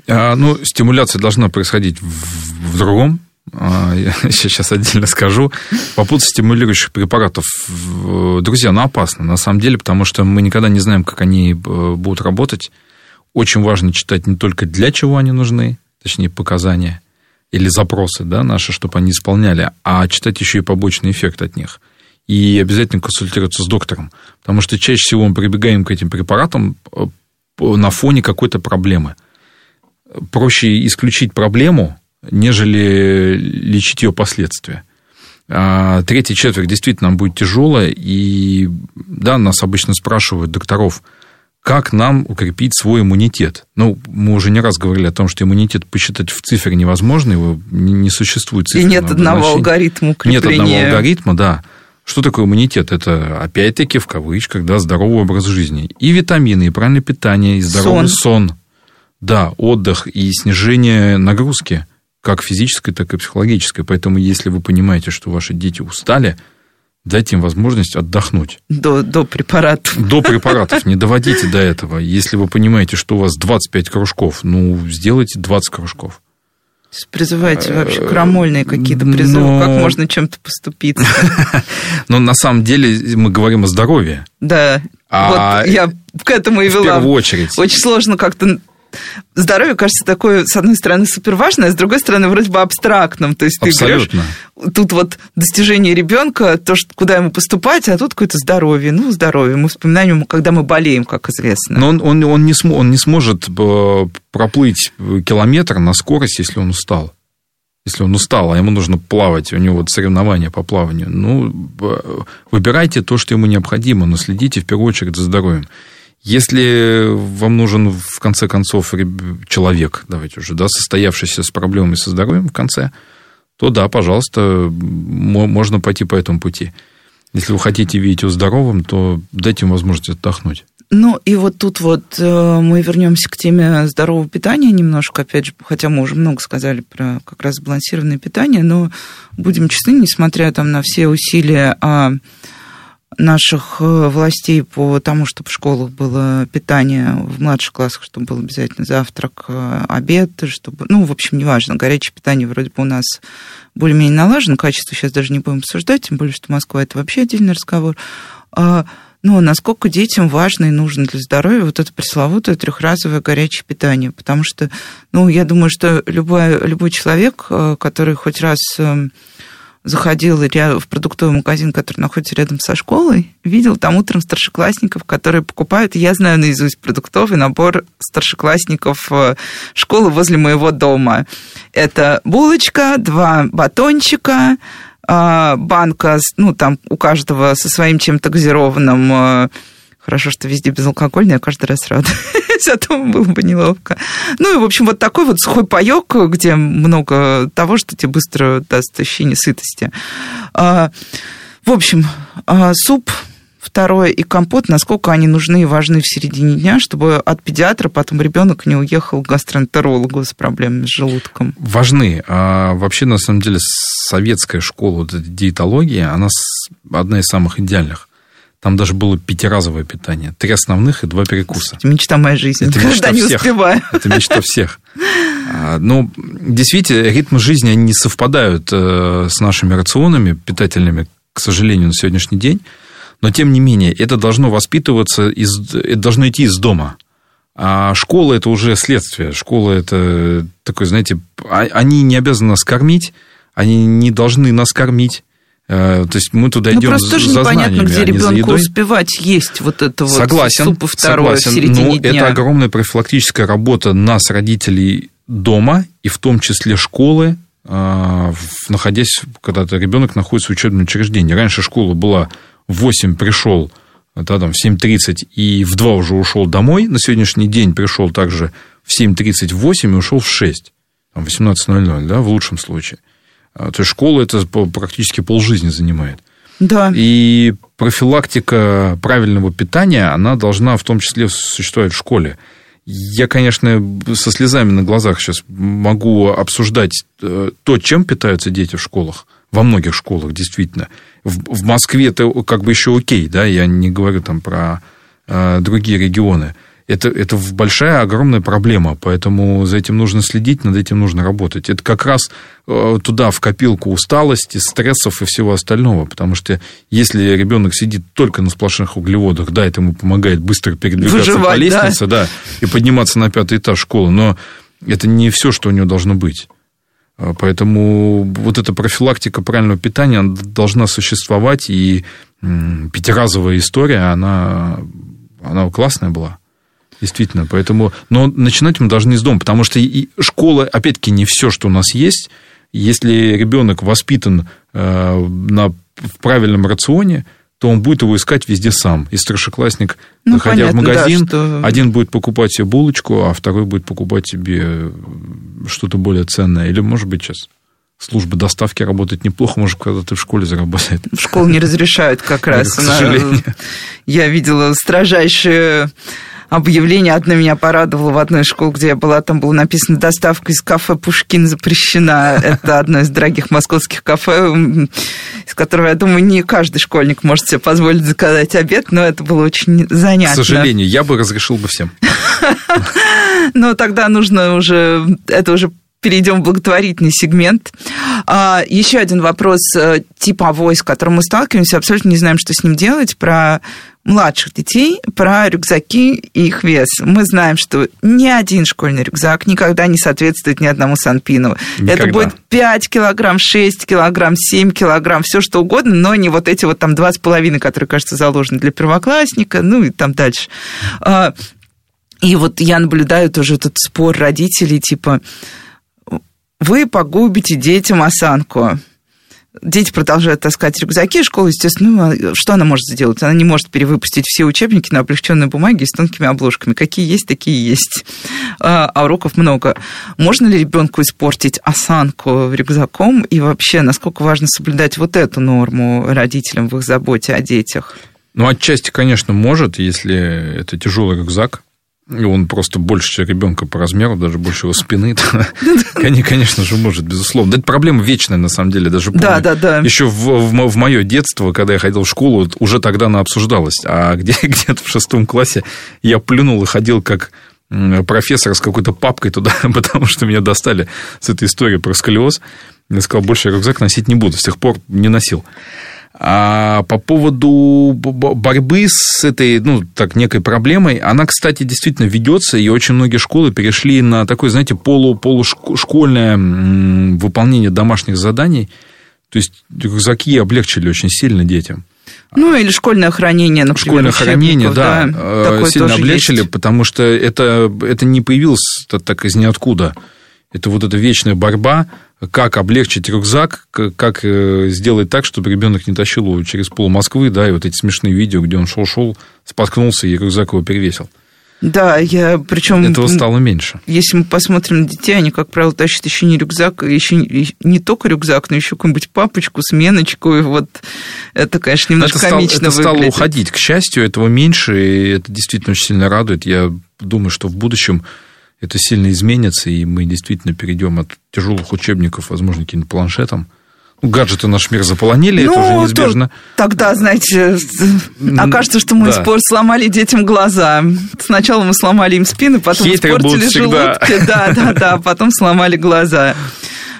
А, ну, стимуляция должна происходить в, в другом а, я сейчас отдельно скажу, по поводу стимулирующих препаратов. Друзья, ну опасно, на самом деле, потому что мы никогда не знаем, как они э, будут работать. Очень важно читать не только для чего они нужны, точнее, показания или запросы да, наши, чтобы они исполняли, а читать еще и побочный эффект от них. И обязательно консультироваться с доктором, потому что чаще всего мы прибегаем к этим препаратам э, на фоне какой-то проблемы. Проще исключить проблему, нежели лечить ее последствия. А третья четверть действительно будет тяжелая, и да, нас обычно спрашивают докторов – как нам укрепить свой иммунитет. Ну, мы уже не раз говорили о том, что иммунитет посчитать в цифре невозможно, его не существует цифр. И нет одного алгоритма укрепления. Нет одного алгоритма, да. Что такое иммунитет? Это, опять-таки, в кавычках, да, здоровый образ жизни. И витамины, и правильное питание, и здоровый сон. сон. Да, отдых и снижение нагрузки, как физической, так и психологической. Поэтому, если вы понимаете, что ваши дети устали – дайте им возможность отдохнуть. До, до препаратов. До препаратов. Не доводите до этого. Если вы понимаете, что у вас 25 кружков, ну, сделайте 20 кружков. Призывайте вообще крамольные какие-то призывы, Но... как можно чем-то поступить. Но на самом деле мы говорим о здоровье. Да. А вот я к этому и вела. В первую очередь. Очень сложно как-то здоровье кажется такое, с одной стороны, супер важное, а с другой стороны, вроде бы абстрактным. То есть Абсолютно. ты берешь тут вот достижение ребенка, то, что, куда ему поступать, а тут какое-то здоровье. Ну, здоровье. Мы вспоминаем, когда мы болеем, как известно. Но он, он, он, не, см, он не сможет э, проплыть километр на скорость, если он устал. Если он устал, а ему нужно плавать, у него вот соревнования по плаванию. Ну, выбирайте то, что ему необходимо, но следите в первую очередь за здоровьем. Если вам нужен, в конце концов, человек, давайте уже, да, состоявшийся с проблемами со здоровьем в конце, то да, пожалуйста, можно пойти по этому пути. Если вы хотите видеть его здоровым, то дайте ему возможность отдохнуть. Ну, и вот тут вот э, мы вернемся к теме здорового питания немножко, опять же, хотя мы уже много сказали про как раз сбалансированное питание, но будем честны, несмотря там на все усилия о наших э, властей по тому, чтобы в школах было питание в младших классах, чтобы был обязательно завтрак, э, обед, чтобы, ну, в общем, неважно, горячее питание вроде бы у нас более-менее налажено, качество сейчас даже не будем обсуждать, тем более, что Москва это вообще отдельный разговор. А, ну, насколько детям важно и нужно для здоровья вот это пресловутое трехразовое горячее питание, потому что, ну, я думаю, что любой, любой человек, э, который хоть раз эм, заходил в продуктовый магазин, который находится рядом со школой, видел там утром старшеклассников, которые покупают, я знаю наизусть продуктовый набор старшеклассников э, школы возле моего дома. Это булочка, два батончика, э, банка, ну, там у каждого со своим чем-то газированным. Э, Хорошо, что везде безалкогольный, я каждый раз рада. Зато было бы неловко. Ну и, в общем, вот такой вот сухой паек, где много того, что тебе быстро даст ощущение сытости. А, в общем, а, суп Второе, и компот, насколько они нужны и важны в середине дня, чтобы от педиатра потом ребенок не уехал к гастроэнтерологу с проблемами с желудком. Важны. А вообще, на самом деле, советская школа вот диетологии, она одна из самых идеальных. Там даже было пятиразовое питание. Три основных и два перекуса. Это мечта моей жизни. Это мечта не всех. успеваю. Это мечта всех. А, ну, действительно, ритмы жизни они не совпадают э, с нашими рационами питательными, к сожалению, на сегодняшний день. Но, тем не менее, это должно воспитываться, из, это должно идти из дома. А школа – это уже следствие. Школа – это такой, знаете, а, они не обязаны нас кормить, они не должны нас кормить. Э, то есть мы туда ну, идем просто тоже непонятно, где а ребенку успевать есть вот это вот согласен, супа второе согласен, в середине но дня. это огромная профилактическая работа нас, родителей, дома, и в том числе школы, э, находясь, когда-то ребенок находится в учебном учреждении. Раньше школа была в 8 пришел, да, там, в 7.30 и в 2 уже ушел домой. На сегодняшний день пришел также в 7.30, в 8 и ушел в 6. Там, 18.00, да, в лучшем случае. А, то есть школа это практически полжизни занимает. Да. И профилактика правильного питания, она должна в том числе существовать в школе. Я, конечно, со слезами на глазах сейчас могу обсуждать э, то, чем питаются дети в школах. Во многих школах, действительно. В, Москве это как бы еще окей, да, я не говорю там про э, другие регионы это, это большая, огромная проблема, поэтому за этим нужно следить, над этим нужно работать. Это как раз э, туда, в копилку усталости, стрессов и всего остального, потому что если ребенок сидит только на сплошных углеводах, да, это ему помогает быстро передвигаться Выживать, по лестнице, да? да, и подниматься на пятый этаж школы, но это не все, что у него должно быть. Э, поэтому вот эта профилактика правильного питания должна существовать, и пятиразовая история, она, она классная была. Действительно, поэтому... Но начинать мы должны с дома, потому что и школа, опять-таки, не все, что у нас есть. Если ребенок воспитан э, на, в правильном рационе, то он будет его искать везде сам. И старшеклассник, ну, заходя понятно, в магазин, да, что... один будет покупать себе булочку, а второй будет покупать себе что-то более ценное. Или, может быть, сейчас служба доставки работает неплохо, может, когда ты в школе заработает. В школу не разрешают как раз. К сожалению. Я видела строжайшие объявление одно меня порадовало в одной школе, где я была, там было написано «Доставка из кафе Пушкин запрещена». Это одно из дорогих московских кафе, из которого, я думаю, не каждый школьник может себе позволить заказать обед, но это было очень занятно. К сожалению, я бы разрешил бы всем. Но тогда нужно уже, это уже перейдем в благотворительный сегмент. А, еще один вопрос э, типовой, с которым мы сталкиваемся, абсолютно не знаем, что с ним делать, про младших детей, про рюкзаки и их вес. Мы знаем, что ни один школьный рюкзак никогда не соответствует ни одному Санпину. Никогда. Это будет 5 килограмм, 6 килограмм, 7 килограмм, все что угодно, но не вот эти вот там 2,5, которые, кажется, заложены для первоклассника, ну и там дальше. А, и вот я наблюдаю тоже этот спор родителей, типа, вы погубите детям осанку. Дети продолжают таскать рюкзаки, школа, естественно, ну, а что она может сделать? Она не может перевыпустить все учебники на облегченной бумаге с тонкими обложками. Какие есть, такие есть. А, а уроков много. Можно ли ребенку испортить осанку рюкзаком? И вообще, насколько важно соблюдать вот эту норму родителям в их заботе о детях? Ну, отчасти, конечно, может, если это тяжелый рюкзак, и он просто больше ребенка по размеру, даже больше его спины. Конечно же, может, безусловно. это проблема вечная, на самом деле, даже Да, да, да. Еще в, мое детство, когда я ходил в школу, уже тогда она обсуждалась. А где, где-то в шестом классе я плюнул и ходил как профессор с какой-то папкой туда, потому что меня достали с этой историей про сколиоз. Я сказал, больше рюкзак носить не буду. С тех пор не носил. А по поводу борьбы с этой, ну, так, некой проблемой, она, кстати, действительно ведется, и очень многие школы перешли на такое, знаете, полу, полушкольное выполнение домашних заданий. То есть рюкзаки облегчили очень сильно детям. Ну, или школьное хранение, например. Школьное хранение, да, да э, сильно облегчили, есть. потому что это, это не появилось так из ниоткуда. Это вот эта вечная борьба как облегчить рюкзак, как э, сделать так, чтобы ребенок не тащил его через пол Москвы, да, и вот эти смешные видео, где он шел-шел, споткнулся, и рюкзак его перевесил. Да, я причем... Этого стало меньше. Если мы посмотрим на детей, они, как правило, тащат еще не рюкзак, еще не только рюкзак, но еще какую-нибудь папочку, сменочку, и вот это, конечно, немножко это комично стало, Это стало уходить. К счастью, этого меньше, и это действительно очень сильно радует. Я думаю, что в будущем это сильно изменится, и мы действительно перейдем от тяжелых учебников, возможно, каким-то планшетам. Ну, гаджеты наш мир заполонили, ну, это уже неизбежно. Тогда, знаете, окажется, что мы да. сломали детям глаза. Сначала мы сломали им спины, потом Хейтеры испортили желудки, да, да, да, потом сломали глаза.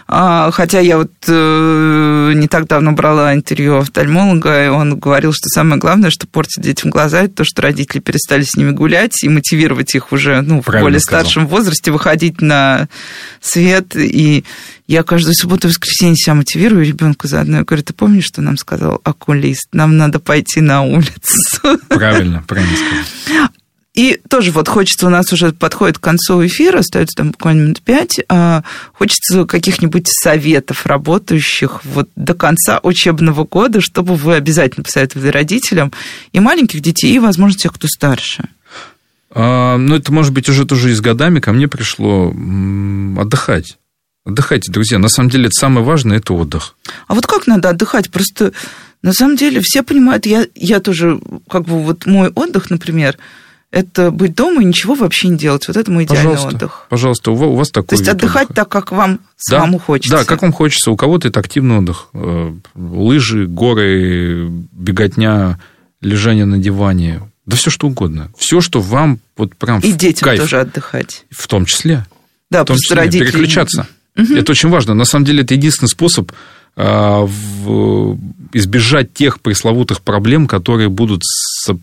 А, хотя я вот э, не так давно брала интервью офтальмолога, и он говорил, что самое главное, что портит детям глаза, это то, что родители перестали с ними гулять и мотивировать их уже ну, в более сказал. старшем возрасте выходить на свет. И я каждую субботу и воскресенье себя мотивирую ребенка заодно. Я говорю, ты помнишь, что нам сказал окулист? Нам надо пойти на улицу. Правильно, правильно сказал. И тоже вот хочется, у нас уже подходит к концу эфира, остается там буквально минут пять, а, хочется каких-нибудь советов работающих вот до конца учебного года, чтобы вы обязательно посоветовали родителям и маленьких детей, и, возможно, тех, кто старше. А, ну, это, может быть, уже тоже и с годами ко мне пришло отдыхать. Отдыхайте, друзья. На самом деле, это самое важное – это отдых. А вот как надо отдыхать? Просто, на самом деле, все понимают, я, я тоже, как бы, вот мой отдых, например – это быть дома и ничего вообще не делать. Вот это мой идеальный пожалуйста, отдых. Пожалуйста, у вас такой То есть отдыхать отдыха. так, как вам да, самому хочется. Да, как вам хочется. У кого-то это активный отдых. Э, лыжи, горы, беготня, лежание на диване. Да все что угодно. Все, что вам вот прям И детям кайф. тоже отдыхать. В том числе. Да, в том числе родители... переключаться. Угу. Это очень важно. На самом деле, это единственный способ а, избежать тех пресловутых проблем, которые будут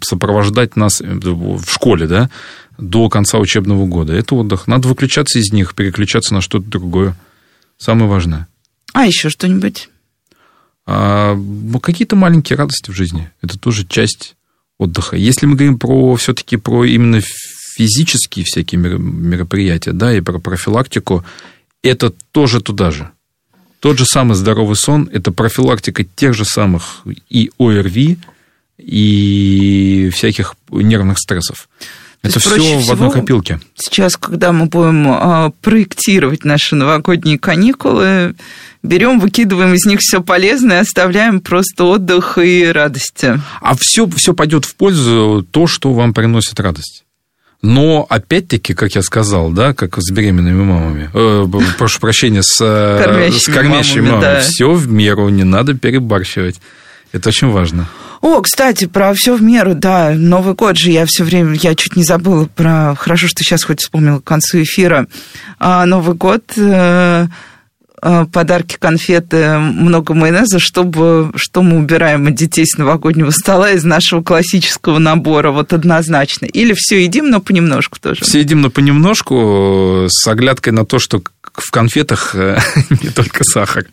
сопровождать нас э, в школе, да, до конца учебного года. Это отдых. Надо выключаться из них, переключаться на что-то другое. Самое важное. А еще что-нибудь? А, ну, какие-то маленькие радости в жизни. Это тоже часть отдыха. Если мы говорим про все-таки про именно физические всякие мероприятия, да, и про профилактику, это тоже туда же. Тот же самый здоровый сон – это профилактика тех же самых и ОРВИ, и всяких нервных стрессов. Это все в одной копилке. Сейчас, когда мы будем а, проектировать наши новогодние каникулы, берем, выкидываем из них все полезное, оставляем просто отдых и радости. А все, все пойдет в пользу то, что вам приносит радость. Но, опять-таки, как я сказал, да, как с беременными мамами, э, прошу прощения, с кормящими, с кормящими мамами, мамами, да. все в меру, не надо перебарщивать. Это очень важно. О, кстати, про все в меру, да. Новый год же я все время, я чуть не забыла про. Хорошо, что сейчас хоть вспомнила к концу эфира. А, Новый год э, э, подарки, конфеты, много майонеза, чтобы, что мы убираем от детей с новогоднего стола из нашего классического набора, вот однозначно. Или все едим, но понемножку тоже. Все едим, но понемножку, с оглядкой на то, что в конфетах не только сахар.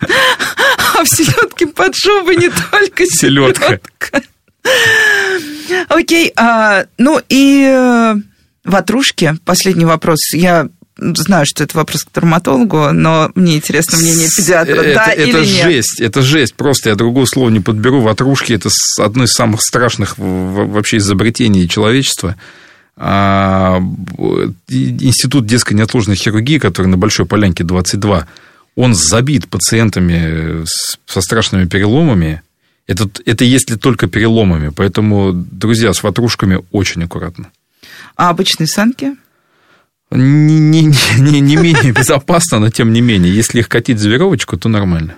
А в селедке под шубой не только селедка. Окей, а, ну и э, ватрушки. Последний вопрос. Я знаю, что это вопрос к травматологу, но мне интересно мнение педиатра, это, да это или нет? жесть, это жесть, просто я другого слова не подберу. Ватрушки – это одно из самых страшных вообще изобретений человечества. А, институт детской неотложной хирургии, который на Большой Полянке 22, он забит пациентами со страшными переломами. Это, это если только переломами. Поэтому, друзья, с ватрушками очень аккуратно. А обычные санки? Не, не, не, не менее безопасно, но тем не менее. Если их катить за веревочку, то нормально.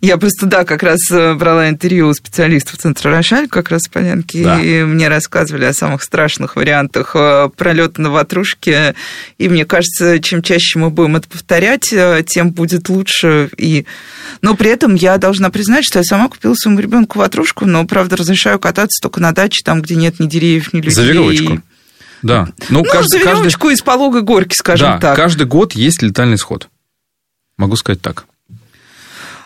Я просто, да, как раз э, брала интервью у специалистов Центра Рошаль, как раз в Полянке, да. и мне рассказывали о самых страшных вариантах э, пролета на ватрушке. И мне кажется, чем чаще мы будем это повторять, э, тем будет лучше. И... Но при этом я должна признать, что я сама купила своему ребенку ватрушку, но, правда, разрешаю кататься только на даче, там, где нет ни деревьев, ни людей. За веревочку. Да. Ну, ну каждый, за веревочку каждый... из пологой горки, скажем да, так. каждый год есть летальный исход. Могу сказать так.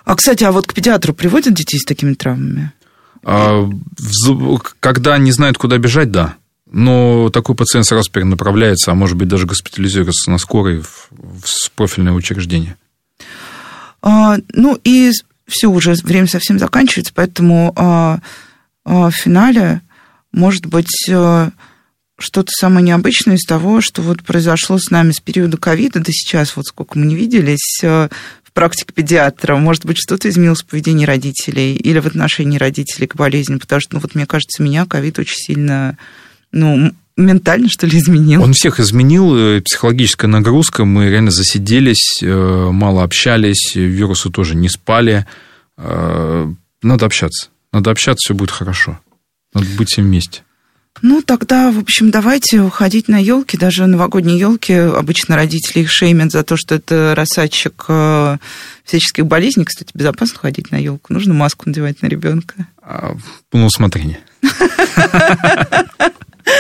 А, кстати, а вот к педиатру приводят детей с такими травмами? А, когда не знают, куда бежать, да. Но такой пациент сразу перенаправляется, а может быть даже госпитализируется на скорой в, в профильное учреждение. А, ну и все, уже время совсем заканчивается, поэтому а, а, в финале, может быть, а, что-то самое необычное из того, что вот произошло с нами с периода ковида до сейчас, вот сколько мы не виделись, а, практика педиатра, может быть, что-то изменилось в поведении родителей или в отношении родителей к болезни, потому что, ну, вот мне кажется, меня ковид очень сильно, ну, ментально, что ли, изменил. Он всех изменил, э, психологическая нагрузка, мы реально засиделись, э, мало общались, вирусы тоже не спали. Э, надо общаться, надо общаться, все будет хорошо. Надо быть всем вместе. Ну, тогда, в общем, давайте уходить на елки. Даже новогодние елки обычно родители их шеймят за то, что это рассадчик э, всяческих болезней. Кстати, безопасно ходить на елку. Нужно маску надевать на ребенка. А, ну, усмотрение.